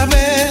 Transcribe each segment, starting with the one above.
primera vez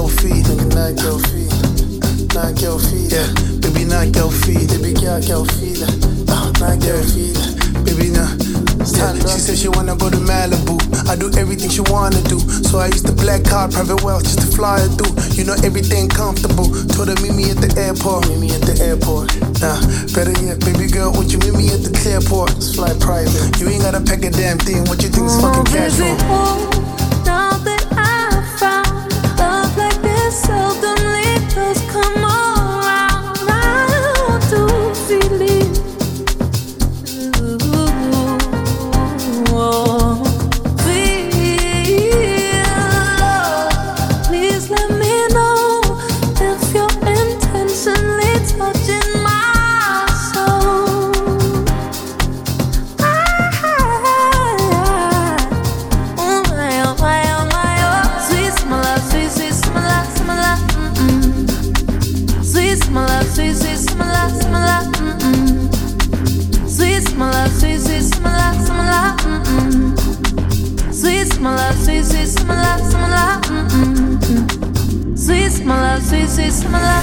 your feet, baby, knock your feet, knock your feet, yeah, baby, knock your feet, baby, knock your feet, ah, uh, knock your feet, baby, knock. Yeah, she said she wanna go to Malibu. I do everything she wanna do. So I used the black car, private wealth, just to fly her through. You know everything comfortable. Told her meet me at the airport. Meet me at the airport. Nah, better yet, baby girl, won't you meet me at the airport? Let's fly private. You ain't gotta pack a damn thing. What you think is fucking casual? Just come on. is my life.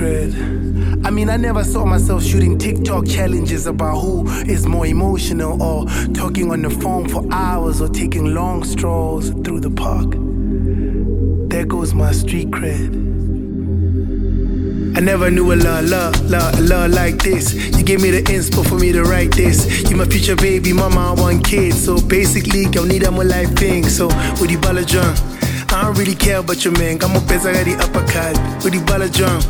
secret. I mean, I never saw myself shooting TikTok challenges about who is more emotional or talking on the phone for hours or taking long strolls through the park. There goes my street cred. I never knew a love, love, love, love like this. You gave me the inspo for me to write this. You my future baby, mama, I want kids. So basically, girl, need a more life thing. So, with the ball of drum, I don't really care about your man. Got more pants, I got the uppercut. With the ball of drum.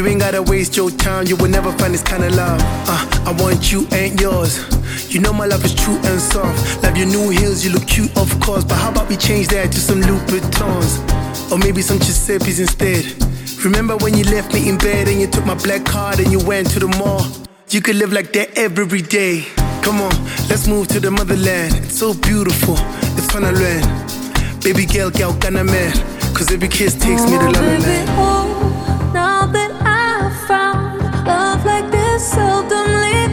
You ain't gotta waste your time, you will never find this kind of love. Uh, I want you, ain't yours. You know my love is true and soft. Love your new heels, you look cute, of course. But how about we change that to some Louboutins? Or maybe some Giuseppe's instead. Remember when you left me in bed and you took my black card and you went to the mall? You could live like that every day. Come on, let's move to the motherland. It's so beautiful, it's fun to learn. Baby girl, girl, gonna man. Cause every kiss takes me to oh, love land. Oh, now found love like this seldomly.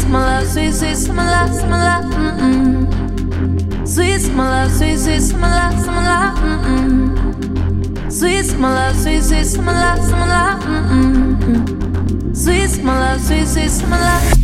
summer love, sweet, sweet summer love, summer love, mm-mm. Sweet summer love, sweet, sweet summer love, summer love, mm-mm. Sweet summer love, sweet, sweet summer love, summer love, mm-mm. Sweet summer love, sweet, sweet summer love.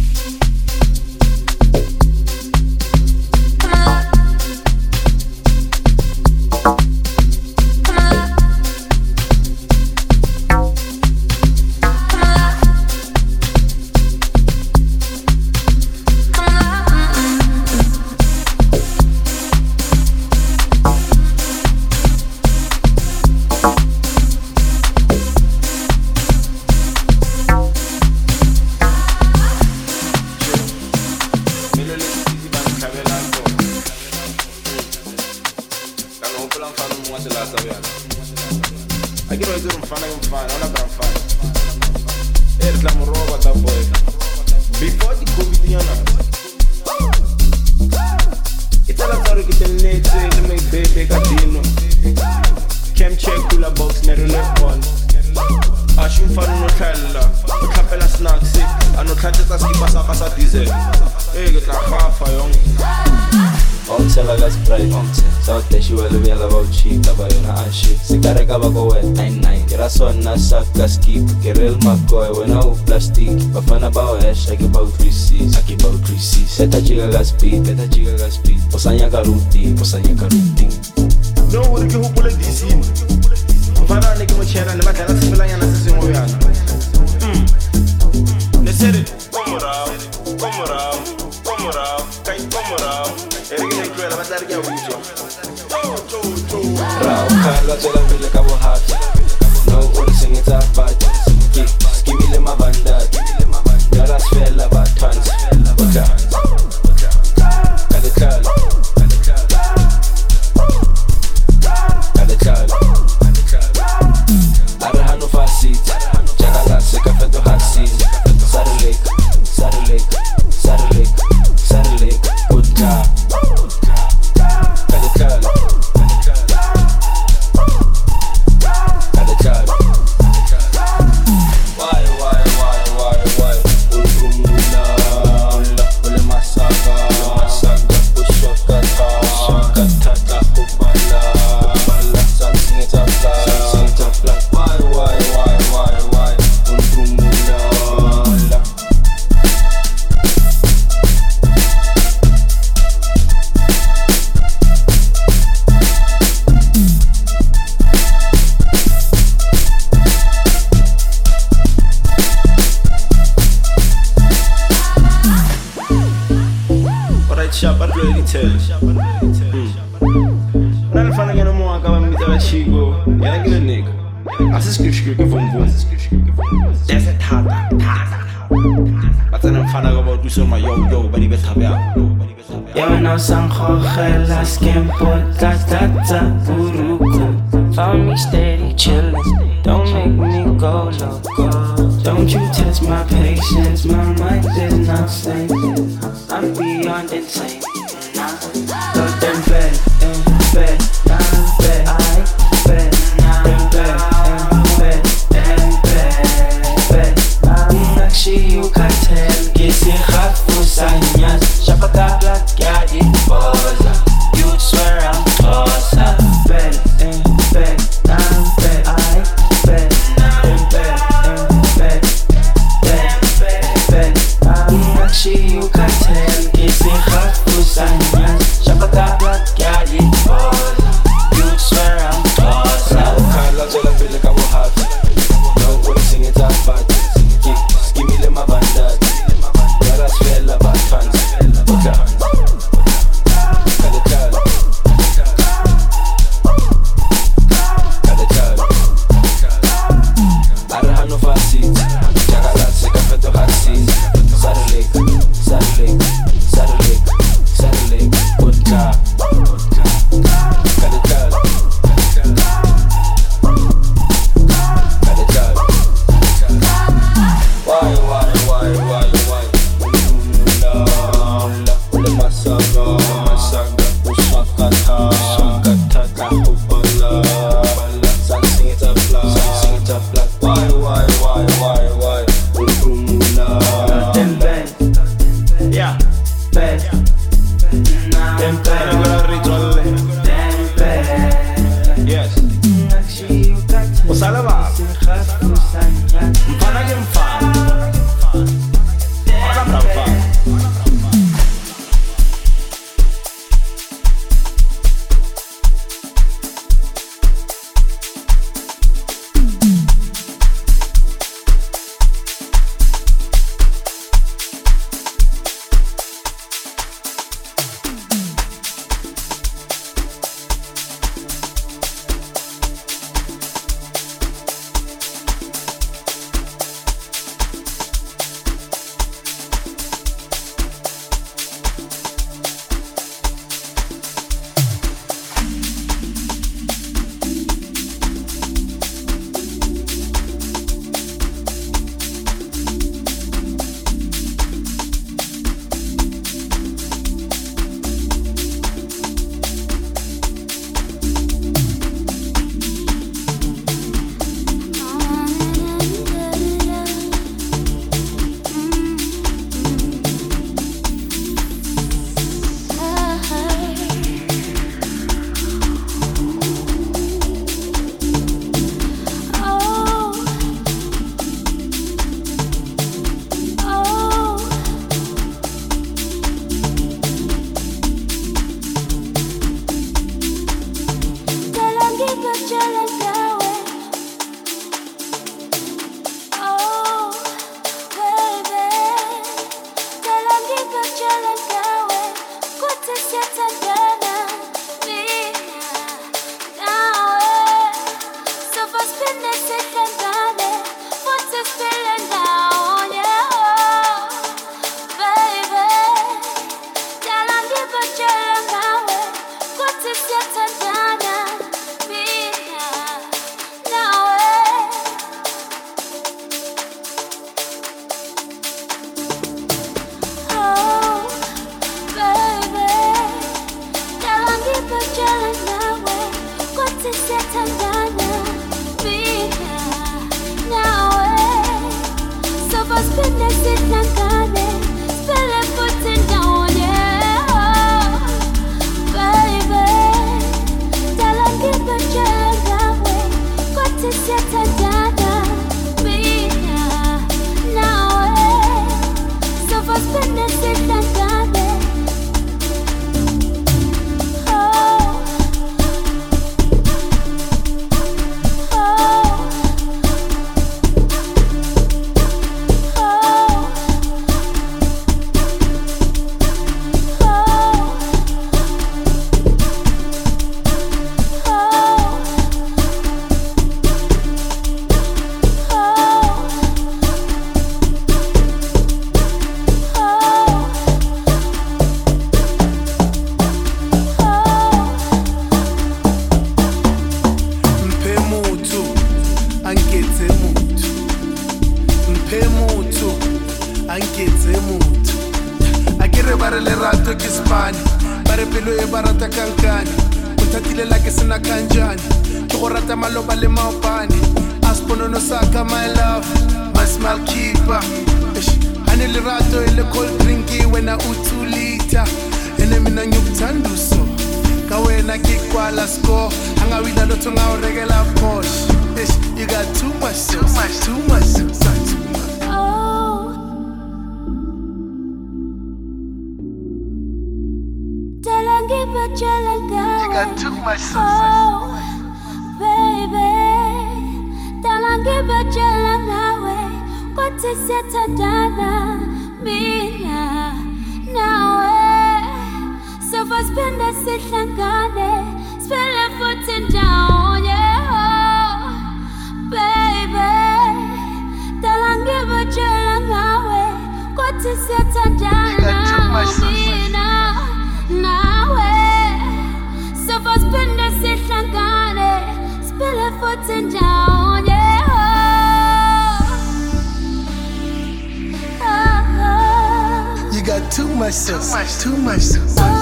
too much sus, too much sus.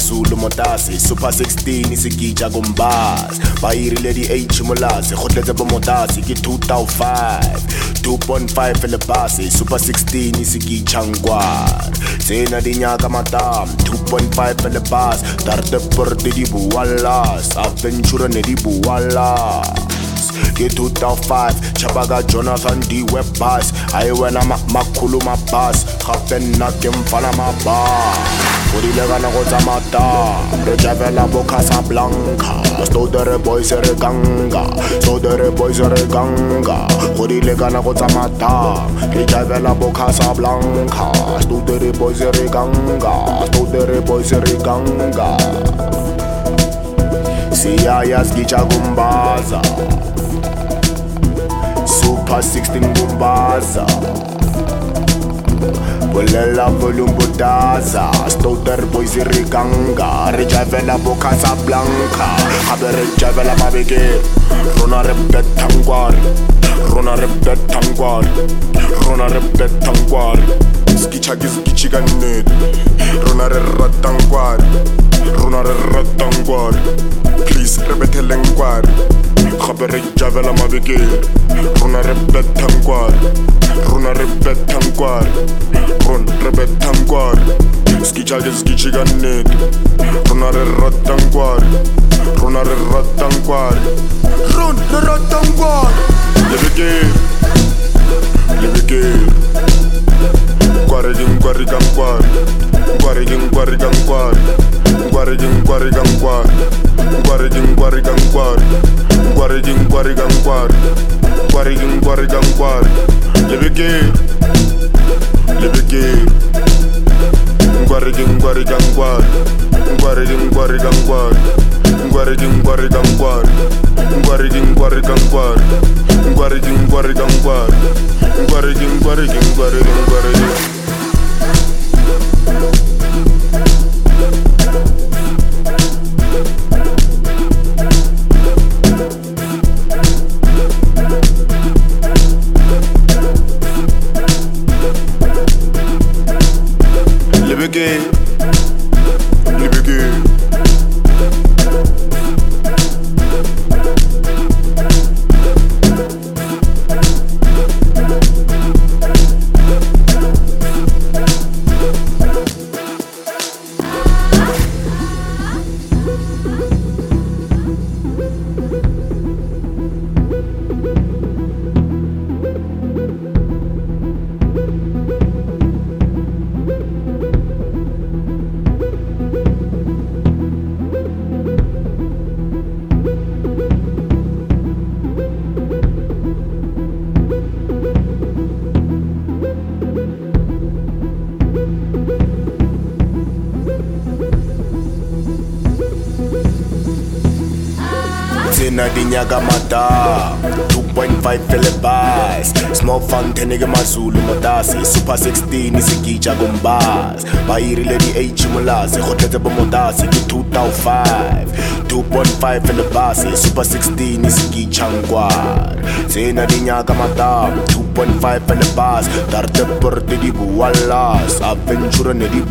Fountain mazulu motase super 16 se kitša kombas ba irile di-h molase go tletse bo motase ke 2005 2.5 fele base super 16 se kitšhang kwar tsena di nyaka madam 2.5 fele bas tarteporte di bualas aventure ne di bualas ke 2005 tšhaba ka jonathan d webbas a e wena ma- makhulu mabas gape nna ke mfana mabas godile ka nako tsa matam re javela bo casablanca. Stodere boys re ganga. Stodere boys re ganga. Godile ka nako tsa matam re javela bo casablanca. Stodere boys re ganga. Stodere boys re ganga. Siyaya skitsha kumbaza super 16 kumbaza bolela volume bodaza stoter boys re ganga. Re javela bo casablanca gape re javela mabeke. Rona re betangware rona re betangware rona re betangware skitšha ke skitšhi ka nnete. Rona re ratangkwane rona re ratangkwane please re betheleng kware gape re javela mabekere rona re betang kware rona re betang kware rona re betang kware skitšha ke skitšhi ka re ratang kware rona re ratang kware rona re ratang kware lebekere lebekere kware ke nkware ka nkware nkware ke nkware ka nkware nkware ke nkware ka nkware nkware ke nkware ka nkware nkware ke nkware ka nkware nkware ke nkware ka nkware lebekere lebekere nkware ke nkware ka nkware nkware ke nkware ka nkware nkware ke nkware ka nkware nkware ke nkware ka nkware nkware ke nkware ka nkware nkware ke nkware ke nkware ke nkware ke 2.5 fele bas small fountain ke mazulu motase super 16 se kitša kombas ba irile di-h molase go tletse bo motase ke 2005 2.5 fele base super 16 se kitšhang kware tsena di nyaka mata 2.5 fele bas darteporte di bualas aventure ne di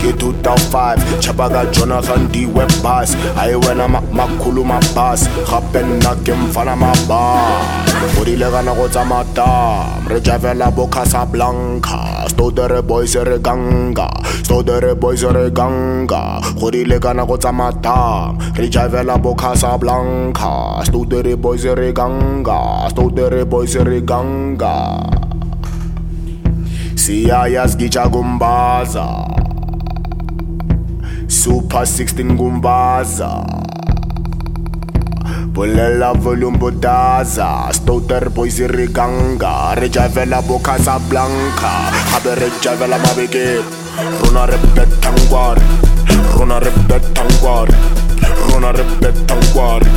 ke 2005 tšhapa ka jonathan d. Webbas a e wena makhulu mabas gape nna ke mfana mabas godile ka nako tsa matam re javela bo casablanca. Stodere boys re ganga. Stodere boys re ganga. Godile ka nako tsa matam re javela bo casablanca. Stodere boys re ganga. Stodere boys re ganga. Siyaya skitsha kumbaza super 16 kumbaza bolela volume bodaza. Stoter boys re ganga. Re javela bo casablanca gape re javela mabekere rona re betangware rona re betangware rona re betangware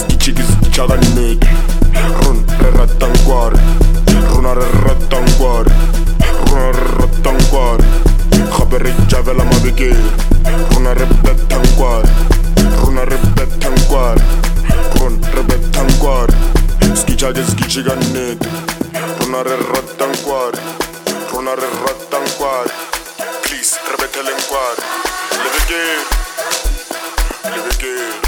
skitšhe ke skitša ka nnete rona re ratangware rona re ratangware rona re ratangware Gape re javela mabekeng Rona re bethang kware Rona re bethang kware Rona re bethang kware Skitša ke skitši ka Rona re ratang kware Rona re ratang kware Please re le kware le Lebekeng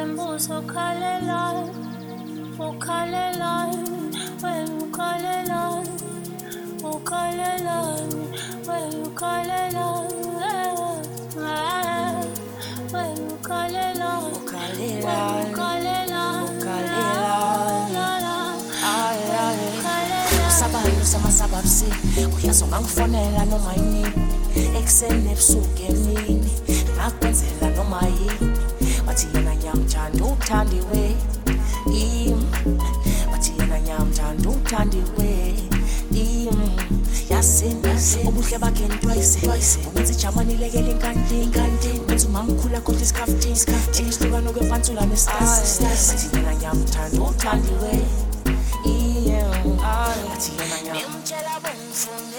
wembuso okhalelayo ukhalelayo wena ukhalelayo ukhalelayo wena ukhalelayo wena ukhalelayo ukhalelayo abantu samazaba busi uyazo ngangifonela noma yini? Ekuseni ebusuku emini. Ngakwenzela noma yini? Wathi yena ngiyamthanda uthandiwe im bathi yena ngiyamthanda uthandiwe im yasinda ubuhle bakhe ntwayise. Ukuthi jamani lekele inkantini ukuthi umamkhulu akhotha isikhaftini elihlukano kwepantsula nestasi bathi yena ngiyamthanda uthandiwe im bathi yena ngiyamthanda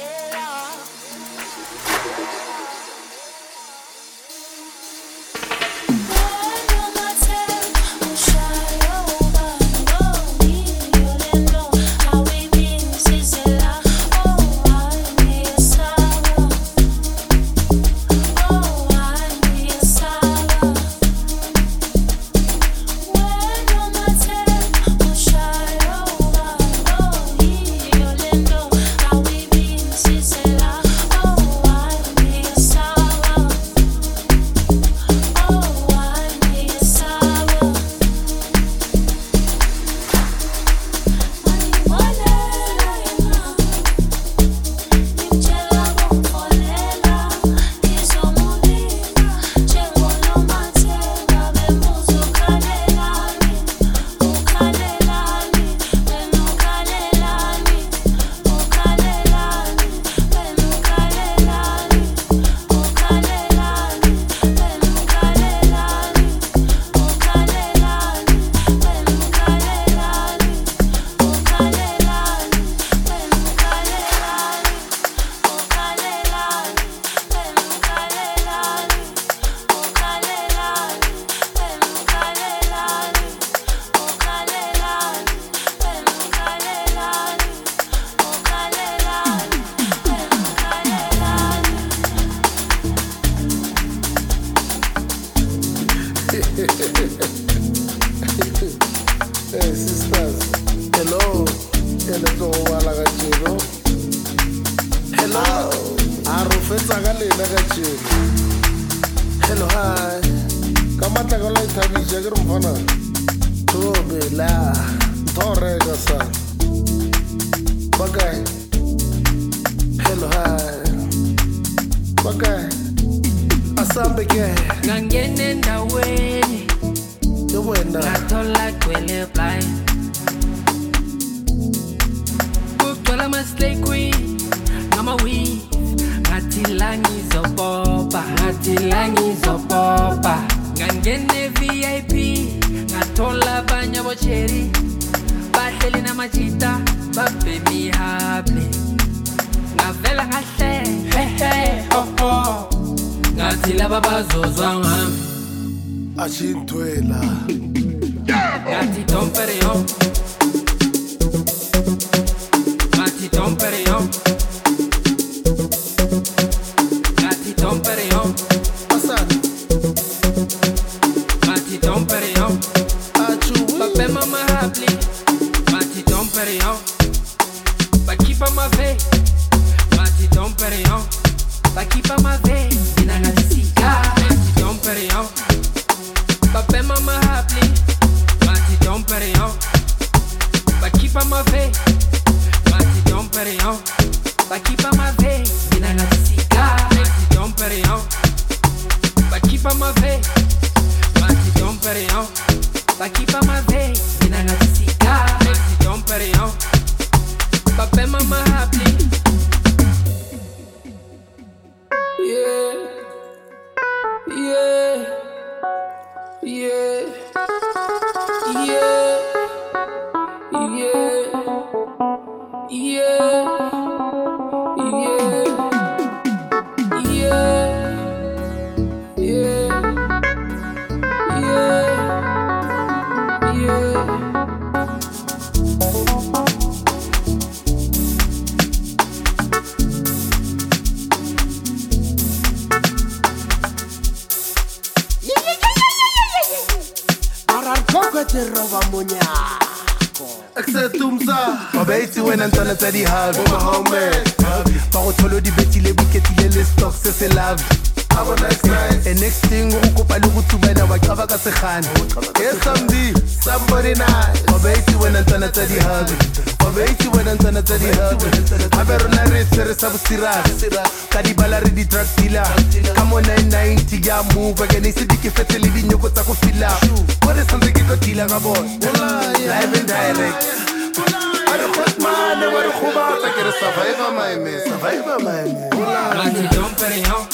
Mati don Perignon,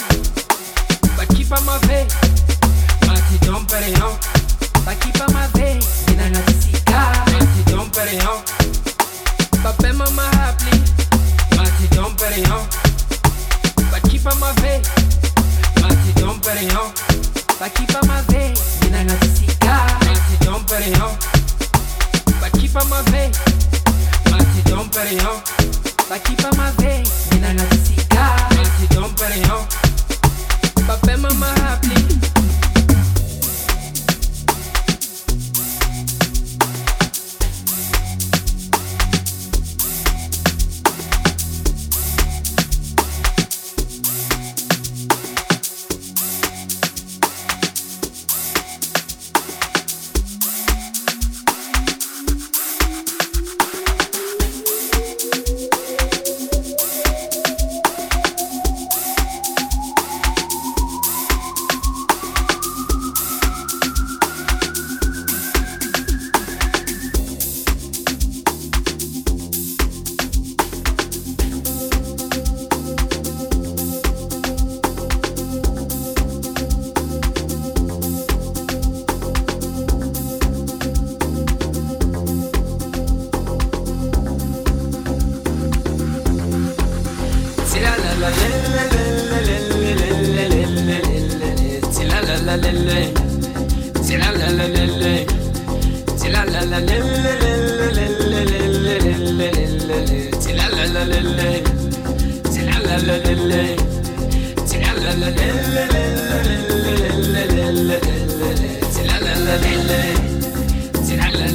daqui pra uma. Mati don Perignon, daqui pra uma vez. Mati don Perignon, papé mama happy. Mati don Perignon, daqui pra uma vez. Mati don Perignon, daqui pra uma Mati don Perignon, Daqui pra uma vez, mina na cigarra. Esse dom, peraí, ó. Papel, mamar, please.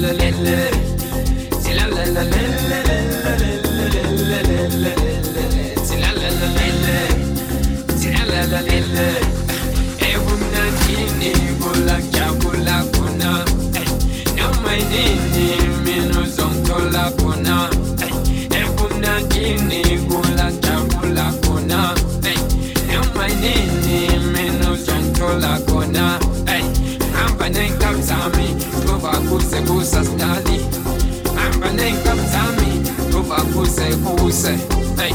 little, little. kuse kuse. Hey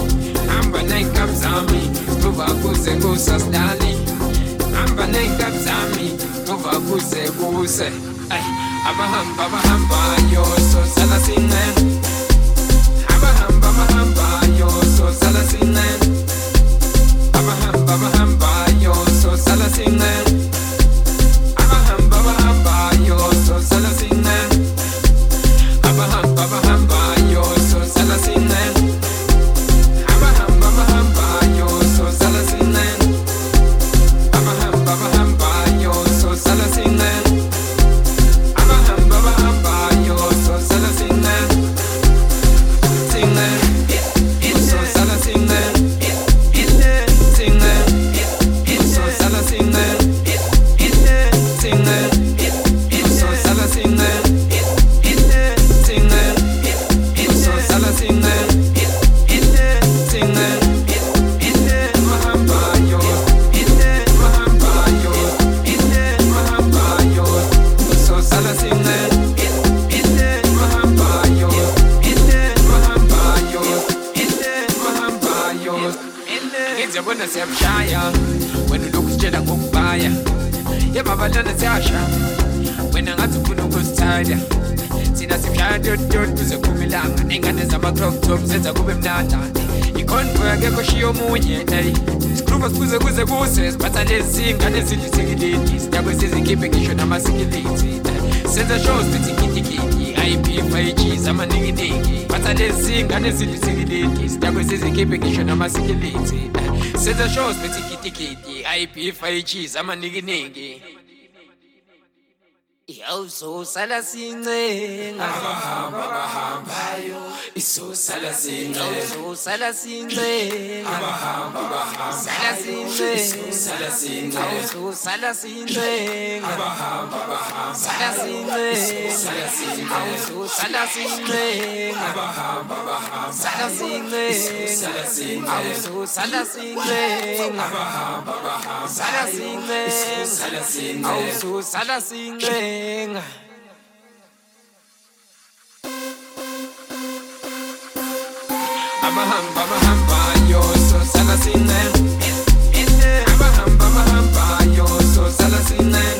hamba neka zami tuba kuse kusa stani hamba neka zami tuba kuse kuse. Hey abahamba abahamba yo so sana singen abahamba abahamba ngizebona siyamshaya. Wena ulokhu sitshela ngokubaya. Yemabantwana siyasha. Wena ngathi ufuna ukusithanda thina simshaya dodot kuze kume ilanga? Ney'ngane zama-croctop zenza kube mnanda ikhonvoy akekho shiya omunye ey sikhuluma sikuze kuze kuse siphatha lezi ngane zilisikiliti sidakwe sizikhiphe ngisho namasikiliti senza show sithi gidigidi ayiphifa itshiza amanikiliki bathalezingane zilizikiliti sidakwe zizikhiphe ngisho namasikiliti senza sho sibethi ikitikiti a itshiza amanikiningi iyawuzusa lasincenga abahamba bahambayo isusa lasincengazusa lasincenga abahamba bahambayoisusa lasincengazusa lasincenga abahamba bahambayoisusa lasincenga abahamba bahambayoisusa lasincenga abahamba bahambayoisusa lasincenga morning. I'm a hamba, I'm a yo, so salasine. I'm a hamba, I'm a yo, so salasine.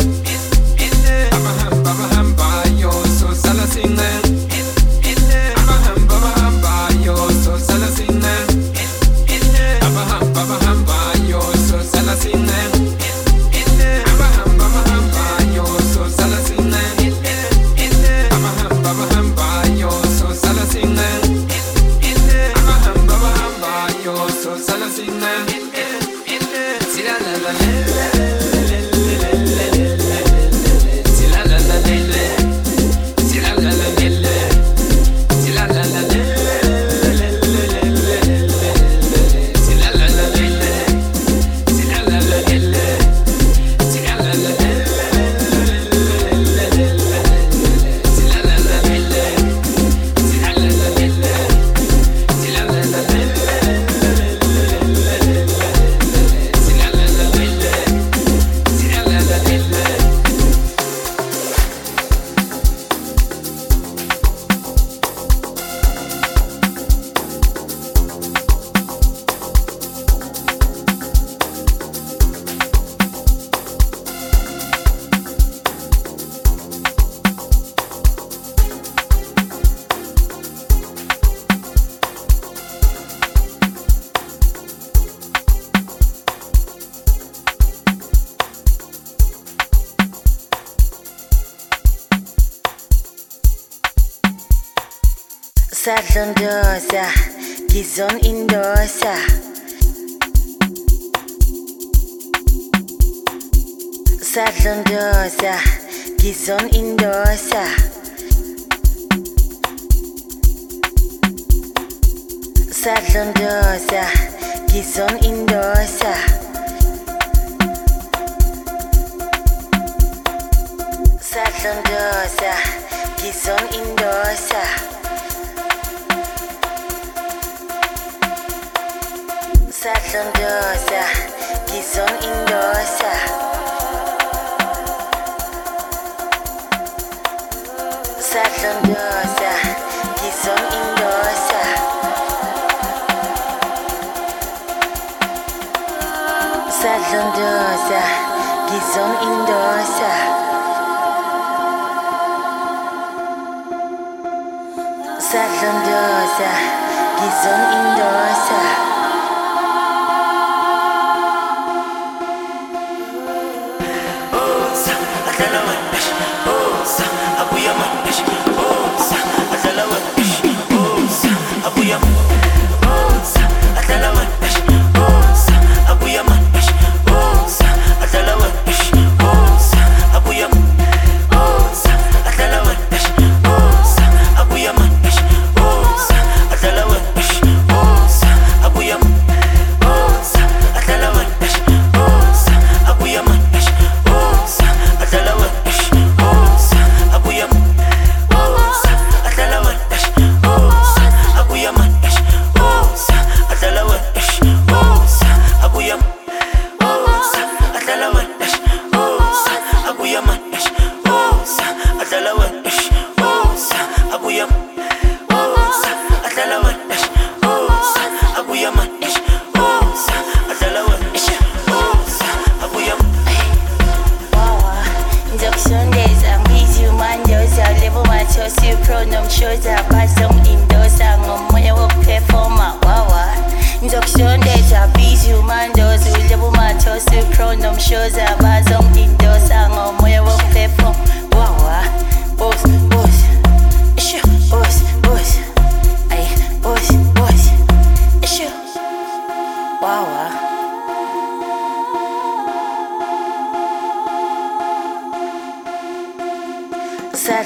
Sadlondosa gizon indosa. Sadlondosa gizon indosa. Ngizokusondeza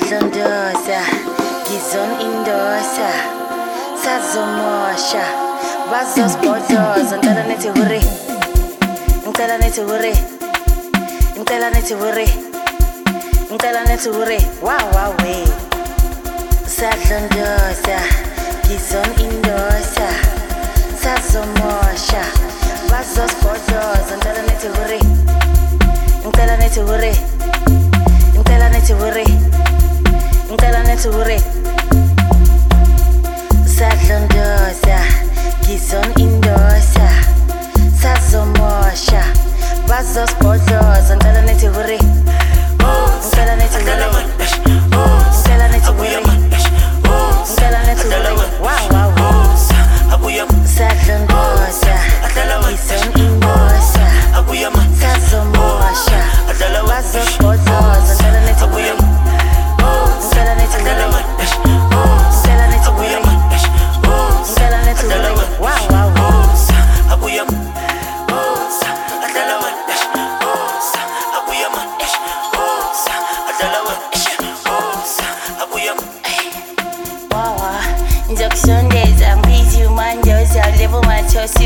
sadlondosa gizon indosa sazomosha bazosibhodoza ngicela nithi huri ngicela nithi huri ngicela nithi huri ngicela nithi huri wawawe sadlondosa gizon indosa sazomosha bazosibhodoza ngicela nithi huri ngicela nithi huri ngicela nithi huri ngicela nithi huri sadlondosa gizon indosa sazomosha bazosibhodloza. Ngicela sadlondosa indosa sazomosha bazosibhodloza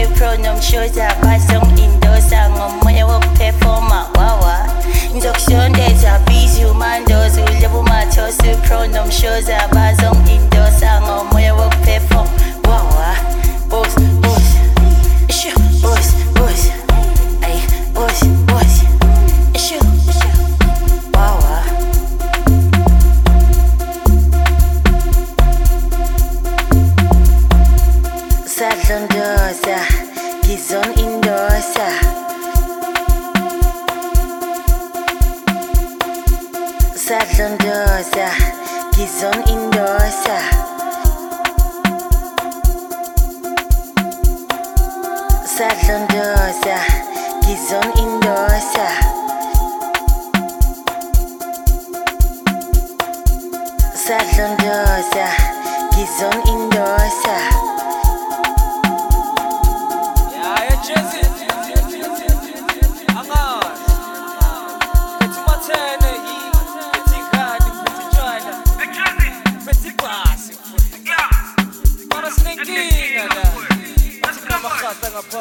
mathosi pronomshoza bazongindosa ngomoya wokuphefoma wawa. Ngizokusondeza bizi umandoza lebo mathosi pronomshoza bazongindosa ngomoya wokuphefoma gizon indosa sadlondosa gizon indosa sadlondosa gizon indosa sadlondosa gizon indosa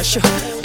amaphoyisa